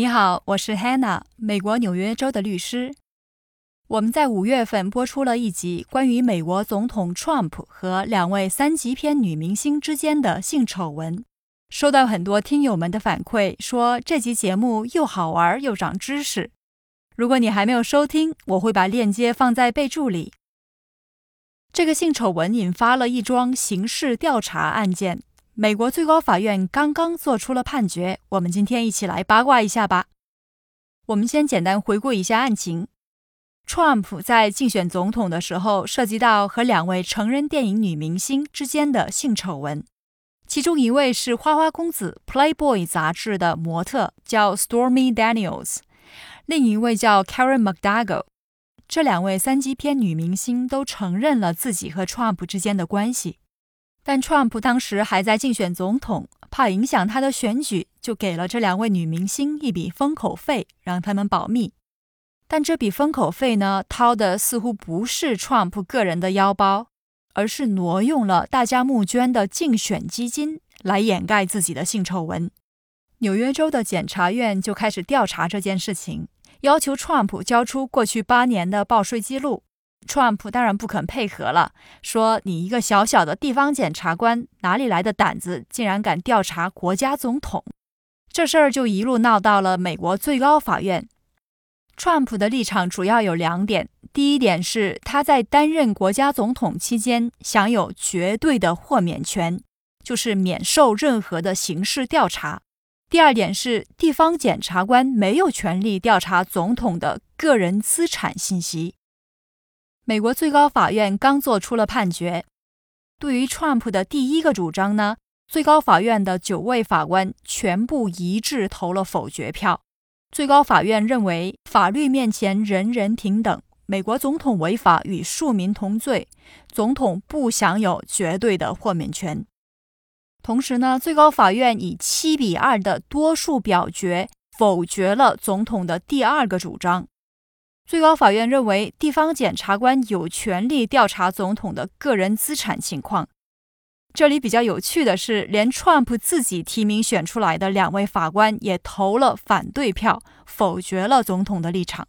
你好，我是 Hannah，美国纽约州的律师。我们在五月份播出了一集关于美国总统 Trump 和两位三级片女明星之间的性丑闻，收到很多听友们的反馈，说这集节目又好玩又长知识。如果你还没有收听，我会把链接放在备注里。这个性丑闻引发了一桩刑事调查案件，美国最高法院刚刚做出了判决。我们今天一起来八卦一下吧。我们先简单回顾一下案情。Trump 在竞选总统的时候，涉及到和两位成人电影女明星之间的性丑闻，其中一位是花花公子 Playboy 杂志的模特，叫 Stormy Daniels，另一位叫 Karen McDougal。这两位三级片女明星都承认了自己和 Trump 之间的关系，但 Trump 当时还在竞选总统，怕影响他的选举，就给了这两位女明星一笔封口费，让他们保密。但这笔封口费呢，掏的似乎不是 Trump 个人的腰包，而是挪用了大家募捐的竞选基金来掩盖自己的性丑闻。纽约州的检察院就开始调查这件事情，要求 Trump 交出过去八年的报税记录。Trump 当然不肯配合了，说：“你一个小小的地方检察官，哪里来的胆子，竟然敢调查国家总统？”这事儿就一路闹到了美国最高法院。Trump 的立场主要有两点：第一点是他在担任国家总统期间享有绝对的豁免权，就是免受任何的刑事调查；第二点是地方检察官没有权利调查总统的个人资产信息。美国最高法院刚做出了判决，对于 Trump 的第一个主张呢，最高法院的九位法官全部一致投了否决票。最高法院认为，法律面前人人平等。美国总统违法与庶民同罪，总统不享有绝对的豁免权。同时呢，最高法院以七比二的多数表决否决了总统的第二个主张。最高法院认为，地方检察官有权利调查总统的个人资产情况。这里比较有趣的是，连 Trump 自己提名选出来的两位法官也投了反对票，否决了总统的立场。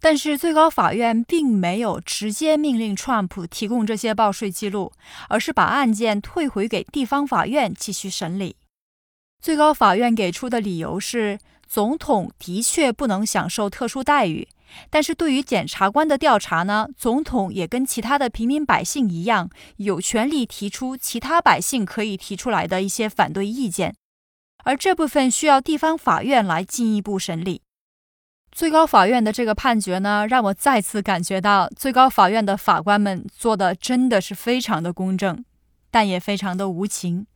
但是最高法院并没有直接命令 Trump 提供这些报税记录，而是把案件退回给地方法院继续审理。最高法院给出的理由是，总统的确不能享受特殊待遇。但是对于检察官的调查呢，总统也跟其他的平民百姓一样，有权利提出其他百姓可以提出来的一些反对意见，而这部分需要地方法院来进一步审理。最高法院的这个判决呢，让我再次感觉到最高法院的法官们做的真的是非常的公正，但也非常的无情。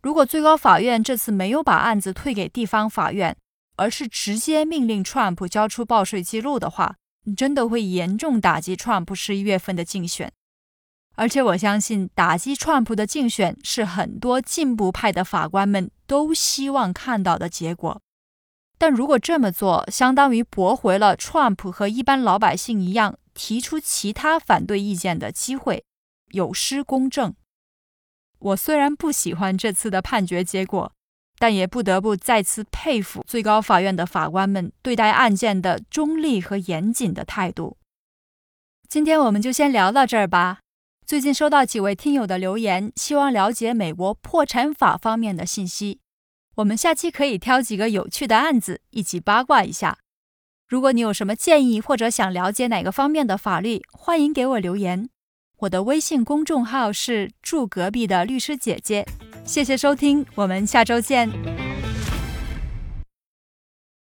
如果最高法院这次没有把案子退给地方法院，而是直接命令 Trump 交出报税记录的话，真的会严重打击 Trump 十一月份的竞选。而且我相信，打击 Trump 的竞选是很多进步派的法官们都希望看到的结果。但如果这么做，相当于驳回了 Trump 和一般老百姓一样提出其他反对意见的机会，有失公正。我虽然不喜欢这次的判决结果。但也不得不再次佩服最高法院的法官们对待案件的中立和严谨的态度。今天我们就先聊到这儿吧。最近收到几位听友的留言，希望了解美国破产法方面的信息。我们下期可以挑几个有趣的案子一起八卦一下。如果你有什么建议或者想了解哪个方面的法律，欢迎给我留言。我的微信公众号是住隔壁的律师姐姐。谢谢收听，我们下周见。